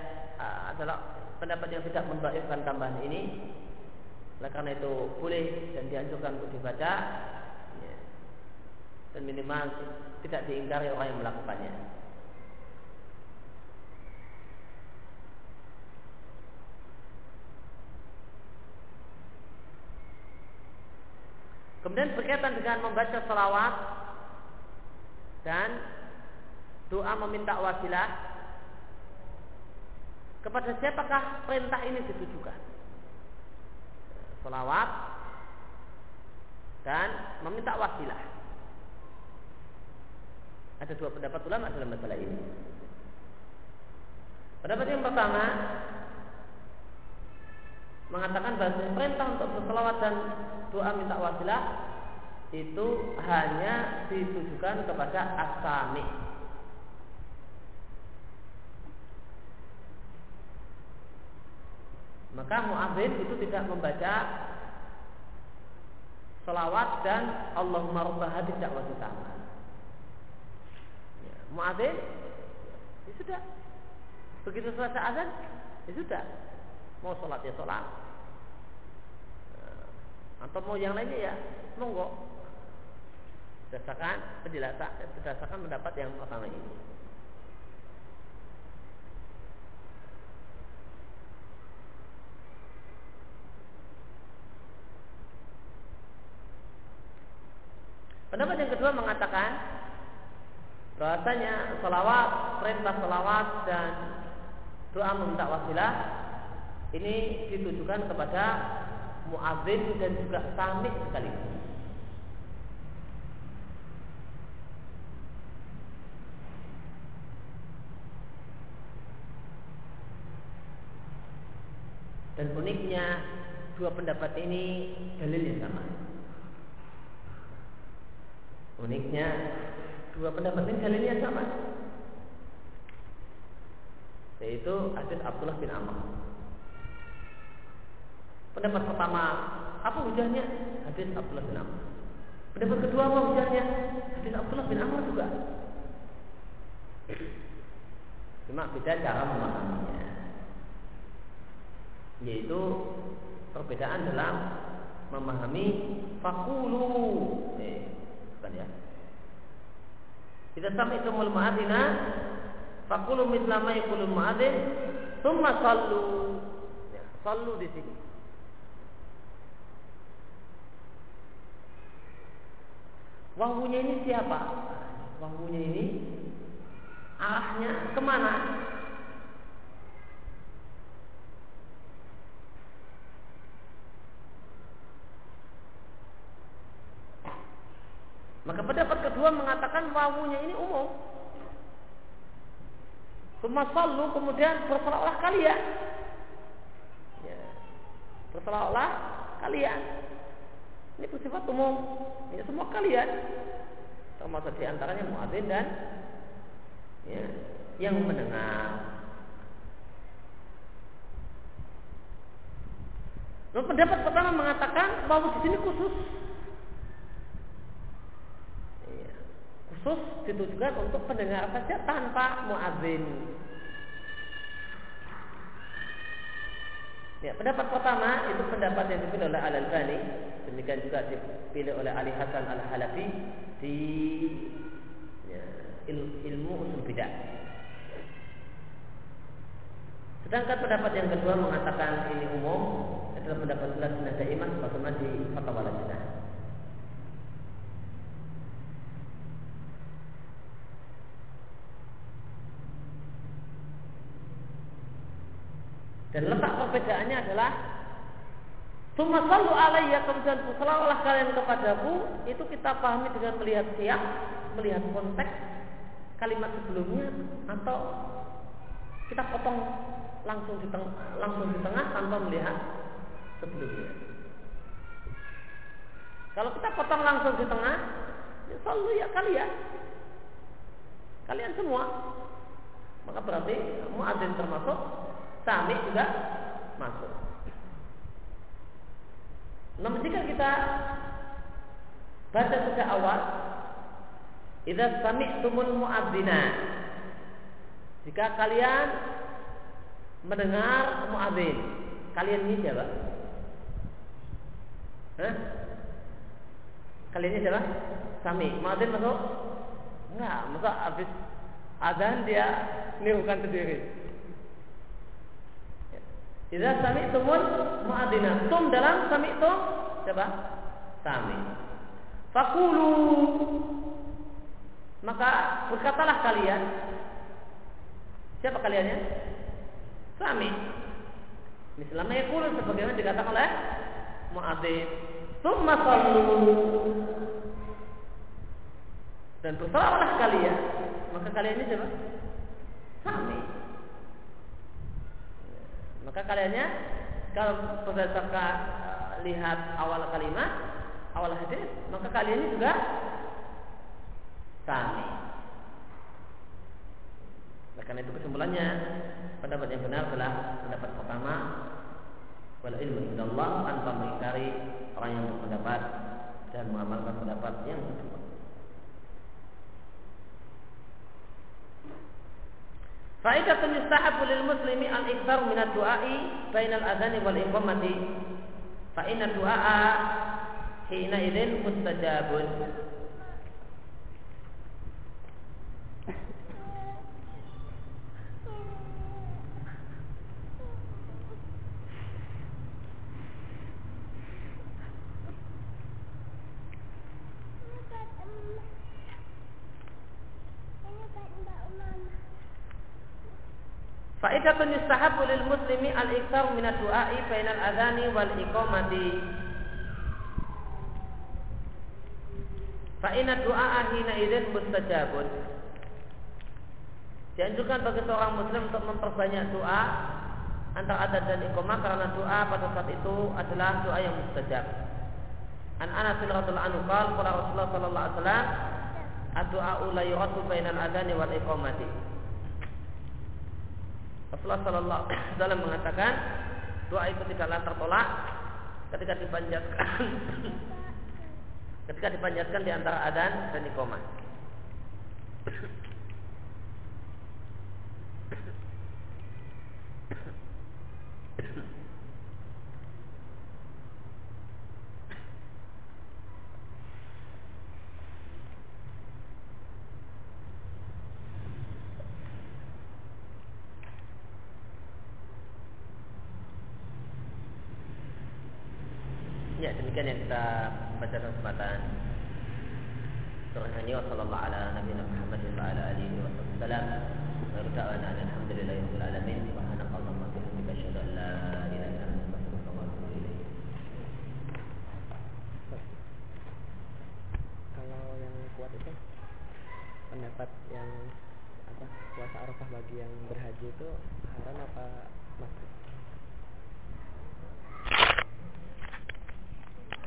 adalah pendapat yang tidak membaikkan tambahan ini oleh karena itu boleh dan dianjurkan untuk dibaca ya. dan minimal tidak diingkari orang yang melakukannya. Kemudian berkaitan dengan membaca salawat dan doa meminta wasilah kepada siapakah perintah ini ditujukan? Salawat dan meminta wasilah. Ada dua pendapat ulama dalam masalah ini. Pendapat yang pertama mengatakan bahwa perintah untuk berselawat dan doa minta wasilah itu hanya ditujukan kepada asami Maka muadzin itu tidak membaca selawat dan Allahumma rabbah hadis dakwah utama. Ya, muadzin ya sudah. Begitu selesai azan, ya sudah. Mau sholat ya sholat. Ya, atau mau yang lainnya ya monggo. Berdasarkan penjelasan, berdasarkan pendapat yang pertama ini. Pendapat yang kedua mengatakan bahwasanya salawat, perintah salawat dan doa meminta wasilah ini ditujukan kepada muadzin dan juga samik sekaligus. Dan uniknya dua pendapat ini dalilnya sama. Uniknya dua pendapat ini dalilnya sama. Yaitu hadis Abdullah bin Amr. Pendapat pertama, apa hujahnya? Hadis Abdullah bin Amr. Pendapat kedua apa hujahnya? Hadis Abdullah bin Amr juga. Cuma beda cara memahaminya. Yaitu perbedaan dalam memahami fakulu. Eh, bukan ya. Kita sampai itu mul muadzina fakulu misla ma yaqulu muadzin thumma sallu. Ya, di sini. Wahwunya ini siapa? Wahwunya ini arahnya ke mana? Maka pendapat kedua mengatakan wawunya ini umum. Semasallu kemudian berseolah-olah kalian. Ya. Berseolah-olah kalian. Ini bersifat umum. Ya, semua kalian. Termasuk di antaranya muadzin dan ya, yang mendengar. Lalu pendapat pertama mengatakan bahwa di sini khusus khusus ditujukan untuk pendengar saja tanpa muadzin. Ya, pendapat pertama itu pendapat yang dipilih oleh Al Albani, demikian juga dipilih oleh Ali Hasan Al Halafi di ya, il, ilmu usul bidah. Sedangkan pendapat yang kedua mengatakan ini umum adalah pendapat Lajnah Daimah sebagaimana di Fatwa Lajnah. Dan letak perbedaannya adalah Suma sallu alaiya kemudian bersalawatlah kalian kepadaku Itu kita pahami dengan melihat siap Melihat konteks Kalimat sebelumnya Atau kita potong langsung di tengah, langsung di tengah tanpa melihat sebelumnya. Kalau kita potong langsung di tengah, ya selalu ya kalian, kalian semua. Maka berarti muadzin termasuk, sami juga masuk. Namun jika kita baca sejak awal, idza sami'tumul muadzina jika kalian mendengar muadzin, kalian ini siapa? Hah? Kalian ini siapa? Sami. Muadzin masuk? Enggak, masa habis azan dia nirukan sendiri. Idza muadzina. Tum dalam sami'tum siapa? Sami. Fakulu maka berkatalah kalian Siapa kaliannya? Sami. Misalnya yaqulu sebagaimana dikatakan oleh Mu'adzib. Tsumma sallu. Dan bersalawatlah kalian. Maka kalian ini siapa? Sami. Maka kaliannya kalau berdasarkan uh, lihat awal kalimat, awal hadis, maka kalian ini juga sami. Nah, karena itu kesimpulannya pendapat yang benar adalah pendapat pertama wal ilmu Allah tanpa mengingkari orang yang berpendapat dan mengamalkan pendapat yang kedua. Fa'idatun yustahabu lil muslimi al-ikthar min ad-du'a'i bainal adhani wal iqamati. Fa inna du'a hina idzin mustajabun. Fa'idatun yustahabu lil muslimi al-iktar min ad-du'a'i bainal adhani wal iqamati. Fa inna du'a hina idzin mustajabun. Dianjurkan bagi seorang muslim untuk memperbanyak doa antara adat dan iqamah karena doa pada saat itu adalah doa yang mustajab. An Anas bin radhiyallahu anhu qala Rasulullah sallallahu alaihi wasallam ad-du'a la yuraddu bainal adhani wal iqamati. Rasulullah Sallallahu Alaihi Wasallam mengatakan doa itu tidaklah tertolak ketika dipanjatkan ketika dipanjatkan di antara adan dan iqamah. demikian yang